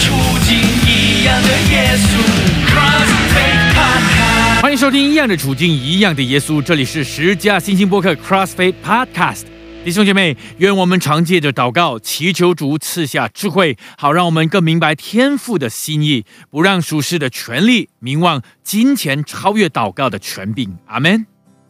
处境，一样的耶稣。Crossfade Podcast，欢迎收听《一样的处境，一样的耶稣》，这里是十架新兴播客 CrossFit Podcast。弟兄姐妹，愿我们常借着祷告，祈求主赐下智慧，好让我们更明白天父的心意，不让属世的权利、名望、金钱超越祷告的权柄。阿门。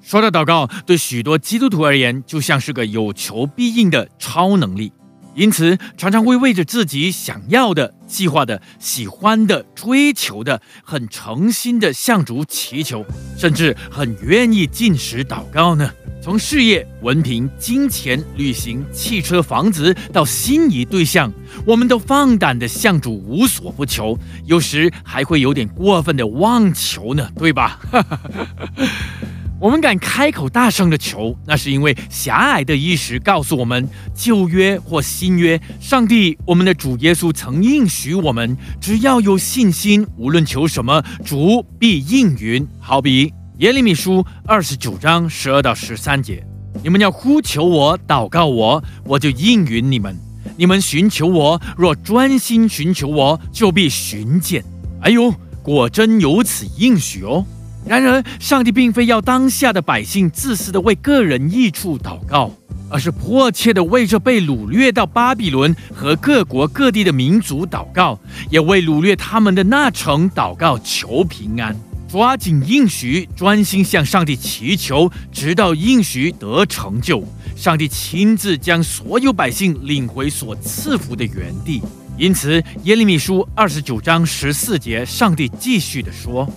说到祷告，对许多基督徒而言，就像是个有求必应的超能力。因此，常常会为着自己想要的、计划的、喜欢的、追求的，很诚心的向主祈求，甚至很愿意进食祷告呢。从事业、文凭、金钱、旅行、汽车、房子到心仪对象，我们都放胆的向主无所不求，有时还会有点过分的妄求呢，对吧？我们敢开口大声的求，那是因为狭隘的意识告诉我们，旧约或新约，上帝我们的主耶稣曾应许我们，只要有信心，无论求什么，主必应允。好比耶利米书二十九章十二到十三节，你们要呼求我，祷告我，我就应允你们。你们寻求我，若专心寻求我，就必寻见。哎呦，果真有此应许哦。然而，上帝并非要当下的百姓自私的为个人益处祷告，而是迫切的为这被掳掠到巴比伦和各国各地的民族祷告，也为掳掠他们的那城祷告求平安。抓紧应许，专心向上帝祈求，直到应许得成就。上帝亲自将所有百姓领回所赐福的原地。因此，耶利米书二十九章十四节，上帝继续的说。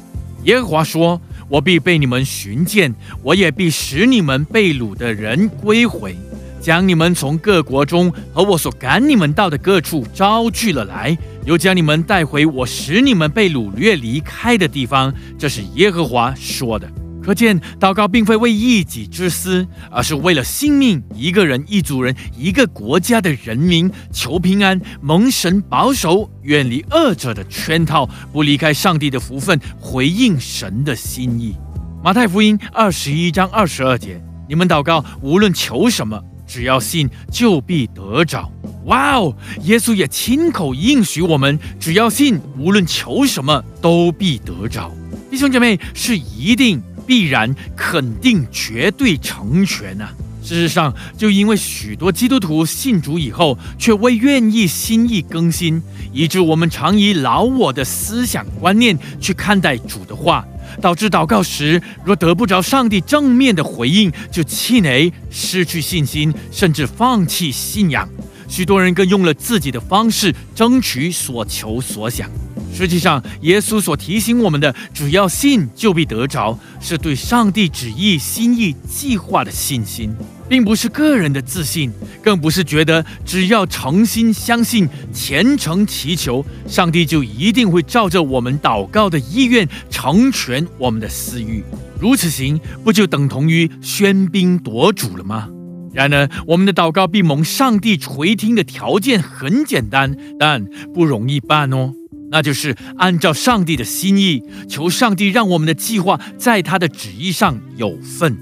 耶和华说：“我必被你们寻见，我也必使你们被掳的人归回，将你们从各国中和我所赶你们到的各处招聚了来，又将你们带回我使你们被掳掠离开的地方。”这是耶和华说的。可见，祷告并非为一己之私，而是为了性命、一个人、一组人、一个国家的人民求平安、蒙神保守、远离恶者的圈套，不离开上帝的福分，回应神的心意。马太福音二十一章二十二节：你们祷告，无论求什么，只要信，就必得着。哇哦！耶稣也亲口应许我们，只要信，无论求什么，都必得着。弟兄姐妹，是一定。必然肯定绝对成全呐！事实上，就因为许多基督徒信主以后，却未愿意心意更新，以致我们常以老我的思想观念去看待主的话，导致祷告时若得不着上帝正面的回应，就气馁、失去信心，甚至放弃信仰。许多人更用了自己的方式争取所求所想。实际上，耶稣所提醒我们的，只要信就必得着，是对上帝旨意、心意、计划的信心，并不是个人的自信，更不是觉得只要诚心相信、虔诚祈求，上帝就一定会照着我们祷告的意愿成全我们的私欲。如此行，不就等同于喧宾夺主了吗？然而，我们的祷告必蒙上帝垂听的条件很简单，但不容易办哦。那就是按照上帝的心意，求上帝让我们的计划在他的旨意上有份。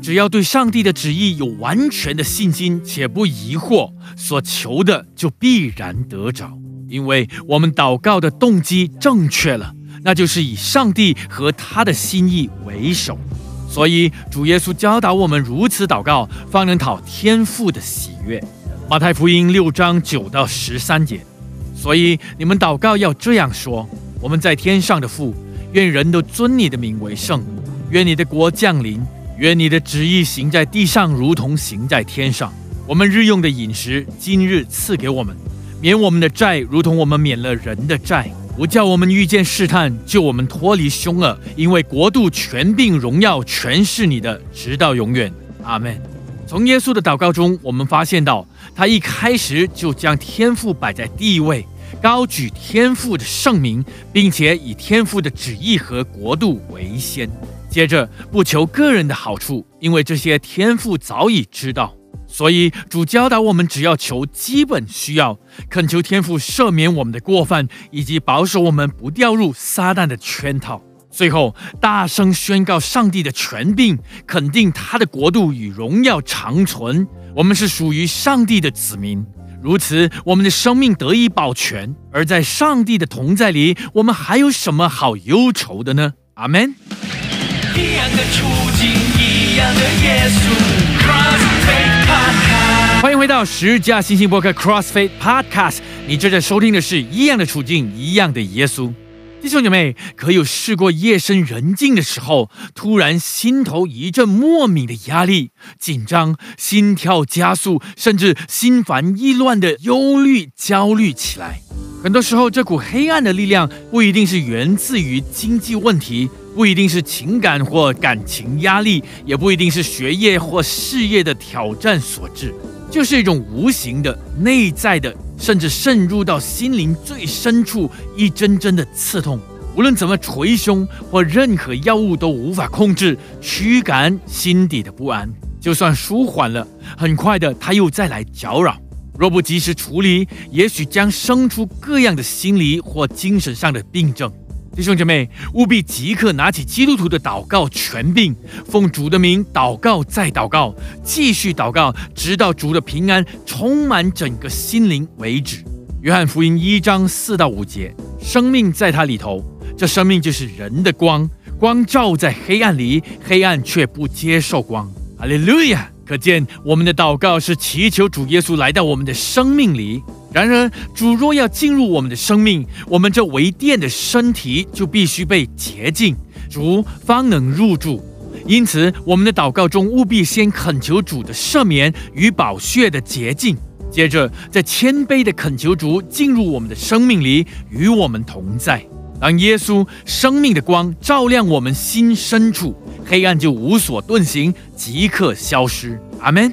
只要对上帝的旨意有完全的信心，且不疑惑，所求的就必然得着。因为我们祷告的动机正确了，那就是以上帝和他的心意为首。所以主耶稣教导我们如此祷告，方能讨天父的喜悦。马太福音六章九到十三节。所以你们祷告要这样说：我们在天上的父，愿人都尊你的名为圣，愿你的国降临，愿你的旨意行在地上，如同行在天上。我们日用的饮食，今日赐给我们，免我们的债，如同我们免了人的债，不叫我们遇见试探，救我们脱离凶恶。因为国度、权柄、荣耀，全是你的，直到永远。阿门。从耶稣的祷告中，我们发现到，他一开始就将天父摆在第一位。高举天父的圣名，并且以天父的旨意和国度为先。接着不求个人的好处，因为这些天父早已知道。所以主教导我们，只要求基本需要，恳求天父赦免我们的过犯，以及保守我们不掉入撒旦的圈套。最后大声宣告上帝的权柄，肯定他的国度与荣耀长存。我们是属于上帝的子民。如此，我们的生命得以保全。而在上帝的同在里，我们还有什么好忧愁的呢？阿门。一样的处境，一样的耶稣。欢迎回到十架新星博客 CrossFit Podcast。你正在收听的是一样的处境，一样的耶稣。弟兄姐妹，可有试过夜深人静的时候，突然心头一阵莫名的压力、紧张、心跳加速，甚至心烦意乱的忧虑、焦虑起来？很多时候，这股黑暗的力量不一定是源自于经济问题，不一定是情感或感情压力，也不一定是学业或事业的挑战所致，就是一种无形的、内在的，甚至渗入到心灵最深处一针针的刺痛。无论怎么捶胸，或任何药物都无法控制，驱赶心底的不安。就算舒缓了，很快的它又再来搅扰。若不及时处理，也许将生出各样的心理或精神上的病症。弟兄姐妹，务必即刻拿起基督徒的祷告权柄，奉主的名祷告，再祷告，继续祷告，直到主的平安充满整个心灵为止。约翰福音一章四到五节：生命在他里头，这生命就是人的光，光照在黑暗里，黑暗却不接受光。哈利路亚！可见我们的祷告是祈求主耶稣来到我们的生命里。然而，主若要进入我们的生命，我们这为殿的身体就必须被洁净，主方能入住。因此，我们的祷告中务必先恳求主的赦免与宝血的洁净，接着再谦卑的恳求主进入我们的生命里，与我们同在。当耶稣生命的光照亮我们心深处，黑暗就无所遁形，即刻消失。阿门。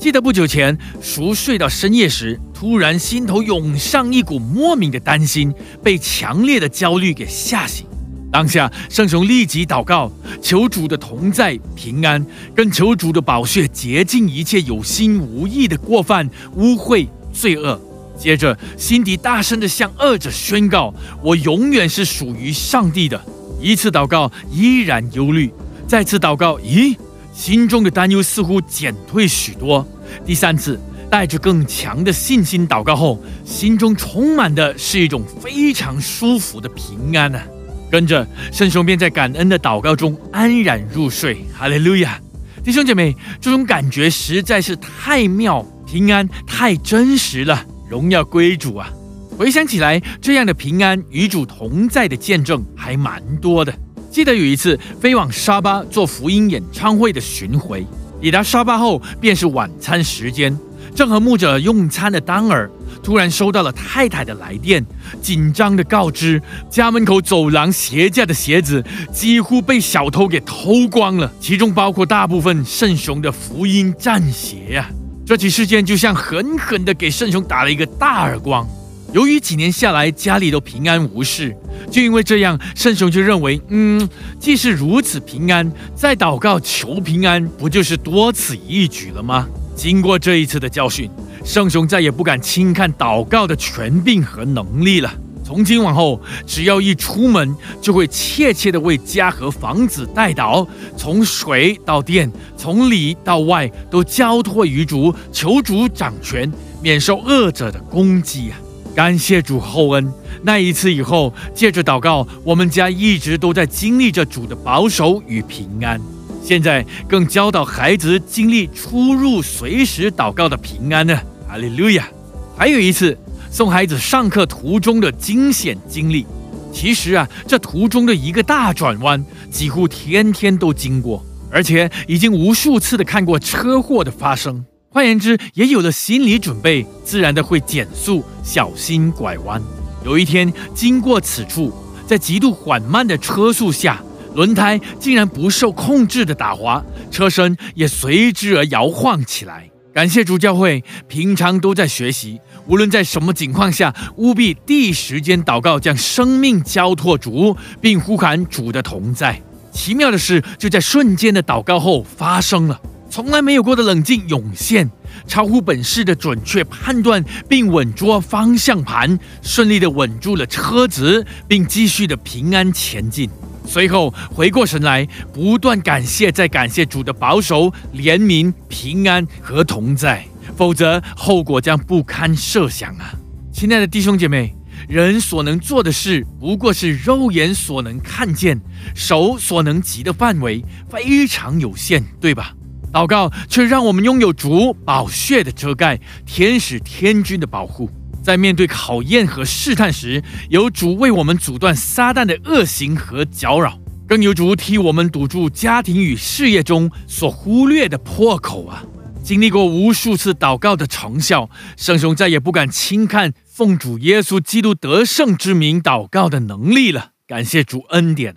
记得不久前熟睡到深夜时，突然心头涌上一股莫名的担心，被强烈的焦虑给吓醒。当下圣雄立即祷告，求主的同在平安，跟求主的宝血洁净一切有心无意的过犯、污秽、罪恶。接着，辛迪大声地向二者宣告：“我永远是属于上帝的。”一次祷告依然忧虑，再次祷告，咦，心中的担忧似乎减退许多。第三次，带着更强的信心祷告后，心中充满的是一种非常舒服的平安啊！跟着圣雄便在感恩的祷告中安然入睡。哈利路亚！弟兄姐妹，这种感觉实在是太妙，平安太真实了。荣耀归主啊！回想起来，这样的平安与主同在的见证还蛮多的。记得有一次飞往沙巴做福音演唱会的巡回，抵达沙巴后便是晚餐时间，正和牧者用餐的当儿，突然收到了太太的来电，紧张的告知家门口走廊鞋架的鞋子几乎被小偷给偷光了，其中包括大部分圣雄的福音战鞋呀。这起事件就像狠狠地给圣雄打了一个大耳光。由于几年下来家里都平安无事，就因为这样，圣雄就认为，嗯，既是如此平安，再祷告求平安，不就是多此一举了吗？经过这一次的教训，圣雄再也不敢轻看祷告的权柄和能力了。从今往后，只要一出门，就会切切的为家和房子代祷，从水到电，从里到外，都交托于主，求主掌权，免受恶者的攻击啊！感谢主厚恩。那一次以后，借着祷告，我们家一直都在经历着主的保守与平安。现在更教导孩子经历出入随时祷告的平安呢！哈利路亚！还有一次。送孩子上课途中的惊险经历，其实啊，这途中的一个大转弯，几乎天天都经过，而且已经无数次的看过车祸的发生。换言之，也有了心理准备，自然的会减速，小心拐弯。有一天经过此处，在极度缓慢的车速下，轮胎竟然不受控制的打滑，车身也随之而摇晃起来。感谢主教会，平常都在学习，无论在什么情况下，务必第一时间祷告，将生命交托主，并呼喊主的同在。奇妙的事就在瞬间的祷告后发生了，从来没有过的冷静涌现，超乎本事的准确判断，并稳捉方向盘，顺利的稳住了车子，并继续的平安前进。随后回过神来，不断感谢，再感谢主的保守、怜悯、平安和同在，否则后果将不堪设想啊！亲爱的弟兄姐妹，人所能做的事，不过是肉眼所能看见、手所能及的范围，非常有限，对吧？祷告却让我们拥有主宝血的遮盖，天使天军的保护。在面对考验和试探时，有主为我们阻断撒旦的恶行和搅扰，更有主替我们堵住家庭与事业中所忽略的破口啊！经历过无数次祷告的成效，圣雄再也不敢轻看奉主耶稣基督得胜之名祷告的能力了。感谢主恩典。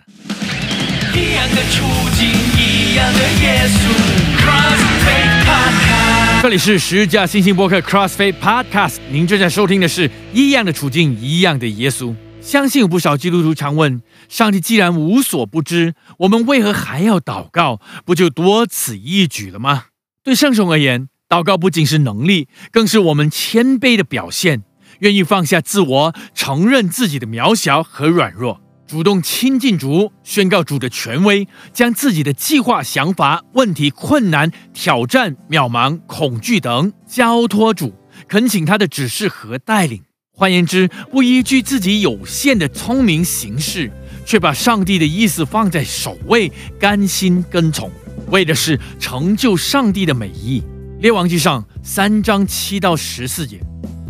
一样的处境，一样的耶稣，Crossfade。这里是十架新星播客 CrossFit Podcast，您正在收听的是一样的处境，一样的耶稣。相信有不少基督徒常问：上帝既然无所不知，我们为何还要祷告？不就多此一举了吗？对圣雄而言，祷告不仅是能力，更是我们谦卑的表现，愿意放下自我，承认自己的渺小和软弱。主动亲近主，宣告主的权威，将自己的计划、想法、问题、困难、挑战、渺茫、恐惧等交托主，恳请他的指示和带领。换言之，不依据自己有限的聪明行事，却把上帝的意思放在首位，甘心跟从，为的是成就上帝的美意。列王记上三章七到十四节，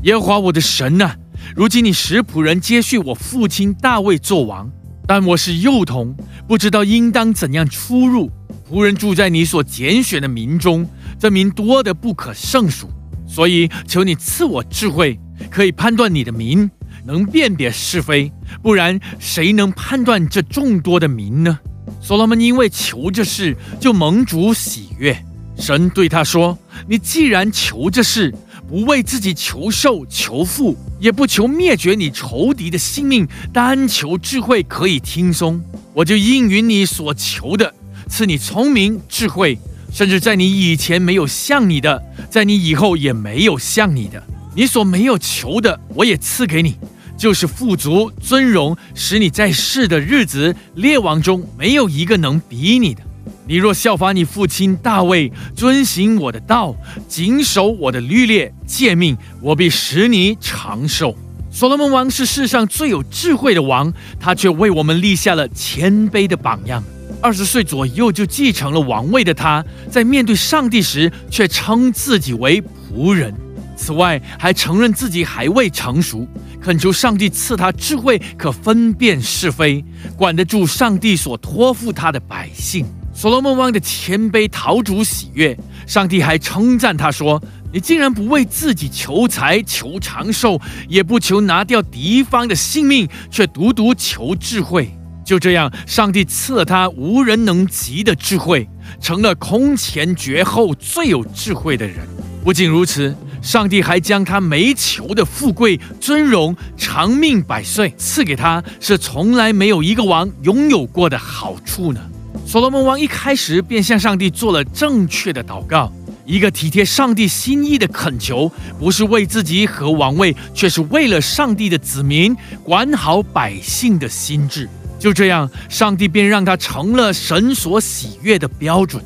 耶和华我的神呐、如今你使仆人接续我父亲大卫做王，但我是幼童，不知道应当怎样出入。仆人住在你所拣选的民中，这民多得不可胜数，所以求你赐我智慧，可以判断你的民，能辨别是非。不然，谁能判断这众多的民呢？所罗门因为求这事，就蒙主喜悦。神对他说：“你既然求这事，不为自己求寿求富，也不求灭绝你仇敌的性命，单求智慧可以轻松，我就应允你所求的，赐你聪明智慧，甚至在你以前没有像你的，在你以后也没有像你的。你所没有求的，我也赐给你，就是富足尊荣，使你在世的日子，列王中没有一个能比你的。”你若效法你父亲大卫，遵行我的道，谨守我的律例诫命，我必使你长寿。所罗门王是世上最有智慧的王，他却为我们立下了谦卑的榜样。二十岁左右就继承了王位的他，在面对上帝时，却称自己为仆人。此外，还承认自己还未成熟，恳求上帝赐他智慧，可分辨是非，管得住上帝所托付他的百姓。所罗门王的谦卑陶主喜悦，上帝还称赞他说：“你竟然不为自己求财、求长寿，也不求拿掉敌方的性命，却独独求智慧。”就这样，上帝赐了他无人能及的智慧，成了空前绝后最有智慧的人。不仅如此，上帝还将他没求的富贵、尊荣、长命百岁赐给他，是从来没有一个王拥有过的好处呢。所罗门王一开始便向上帝做了正确的祷告，一个体贴上帝心意的恳求，不是为自己和王位，却是为了上帝的子民，管好百姓的心智。就这样，上帝便让他成了神所喜悦的标准。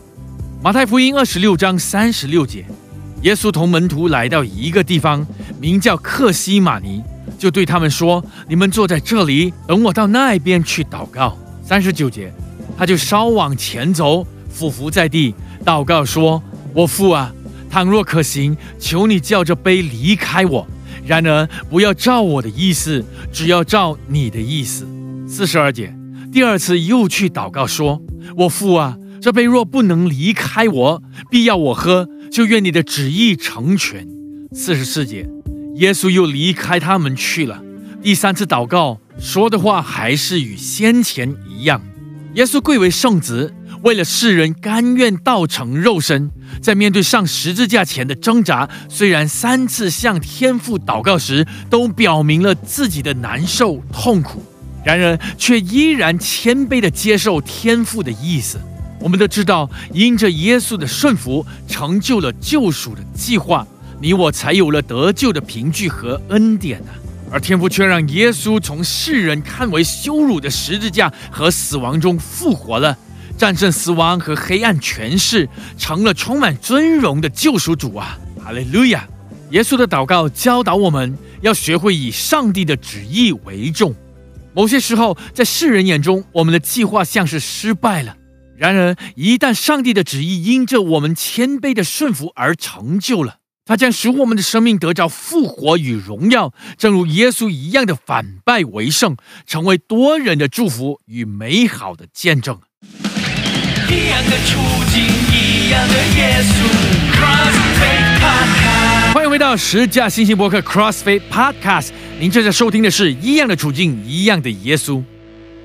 马太福音二十六章三十六节，耶稣同门徒来到一个地方，名叫克西马尼，就对他们说：“你们坐在这里，等我到那边去祷告。”三十九节。他就稍往前走，俯伏在地，祷告说：“我父啊，倘若可行，求你叫这杯离开我；然而不要照我的意思，只要照你的意思。”四十二节，第二次又去祷告说：“我父啊，这杯若不能离开我，必要我喝，就愿你的旨意成全。”四十四节，耶稣又离开他们去了。第三次祷告说的话还是与先前一样。耶稣贵为圣子，为了世人甘愿道成肉身，在面对上十字架前的挣扎，虽然三次向天父祷告时都表明了自己的难受痛苦，然而却依然谦卑地接受天父的意思。我们都知道，因着耶稣的顺服，成就了救赎的计划，你我才有了得救的凭据和恩典啊。而天父却让耶稣从世人看为羞辱的十字架和死亡中复活了，战胜死亡和黑暗权势，成了充满尊荣的救赎主啊！哈利路亚！耶稣的祷告教导我们要学会以上帝的旨意为重。某些时候，在世人眼中，我们的计划像是失败了。然而，一旦上帝的旨意因着我们谦卑的顺服而成就了，他将使我们的生命得着复活与荣耀，正如耶稣一样的反败为胜，成为多人的祝福与美好的见证。一样的处境，一样的耶稣，CrossFit Podcast。欢迎回到十架新型博客 CrossFit Podcast，您正在收听的是一样的处境，一样的耶稣。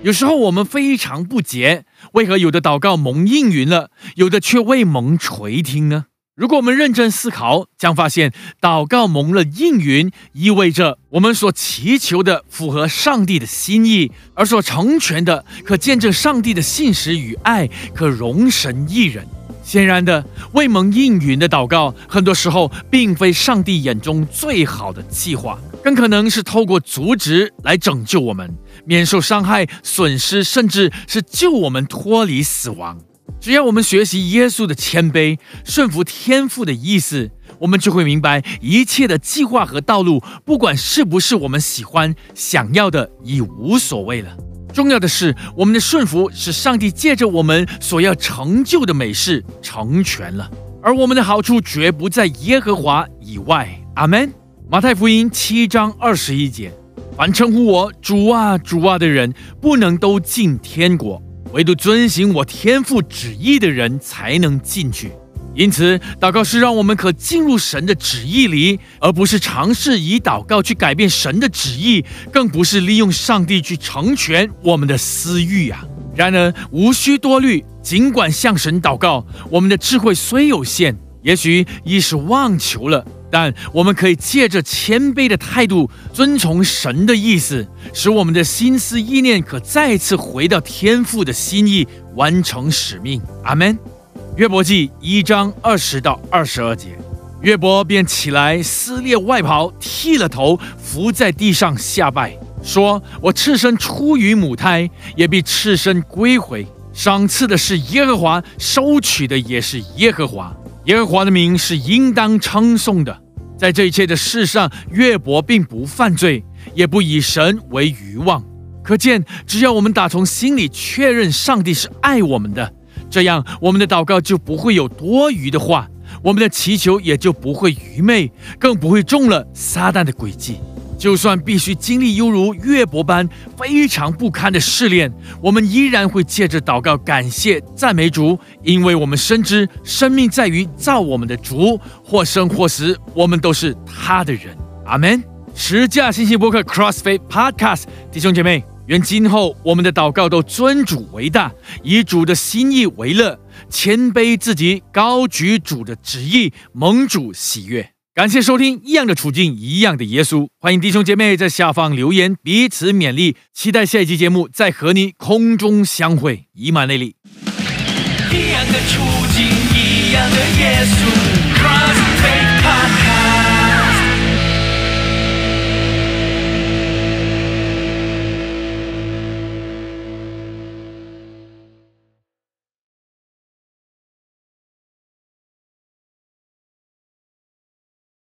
有时候我们非常不解，为何有的祷告蒙应允了，有的却未蒙垂听呢？如果我们认真思考，将发现祷告蒙了应允，意味着我们所祈求的符合上帝的心意，而所成全的可见证上帝的信实与爱，可容神一人。显然的，未蒙应允的祷告，很多时候并非上帝眼中最好的计划，更可能是透过阻止来拯救我们，免受伤害、损失，甚至是救我们脱离死亡。只要我们学习耶稣的谦卑，顺服天父的意思，我们就会明白一切的计划和道路，不管是不是我们喜欢、想要的，已无所谓了。重要的是，我们的顺服使上帝借着我们所要成就的美事成全了，而我们的好处绝不在耶和华以外。阿门。马太福音七章二十一节：凡称呼我主啊、主啊的人，不能都进天国，唯独遵行我天父旨意的人才能进去。因此，祷告是让我们可进入神的旨意里，而不是尝试以祷告去改变神的旨意，更不是利用上帝去成全我们的私欲啊！然而，无需多虑，尽管向神祷告，我们的智慧虽有限，也许一时忘求了，但我们可以借着谦卑的态度，遵从神的意思，使我们的心思意念可再次回到天父的心意，完成使命。阿门。约伯记一章二十到二十二节，约伯便起来撕裂外袍，剃了头，伏在地上下拜，说：“我赤身出于母胎，也必赤身归回。赏赐的是耶和华，收取的也是耶和华。耶和华的名是应当称颂的。在这一切的事上，约伯并不犯罪，也不以神为愚妄。可见，只要我们打从心里确认上帝是爱我们的。”这样，我们的祷告就不会有多余的话，我们的祈求也就不会愚昧，更不会中了撒旦的诡计。就算必须经历犹如约伯般非常不堪的试炼，我们依然会借着祷告感谢赞美主，因为我们深知生命在于造我们的主，或生或死，我们都是他的人。阿门。十架信息博客 CrossFit Podcast，弟兄姐妹。愿今后我们的祷告都尊主为大，以主的心意为乐，谦卑自己，高举主的旨意，蒙主喜悦。感谢收听一样的处境，一样的耶稣。欢迎弟兄姐妹在下方留言，彼此勉励。期待下一期节目再和你空中相会。以马内利。一样的处境，一样的耶稣，Cross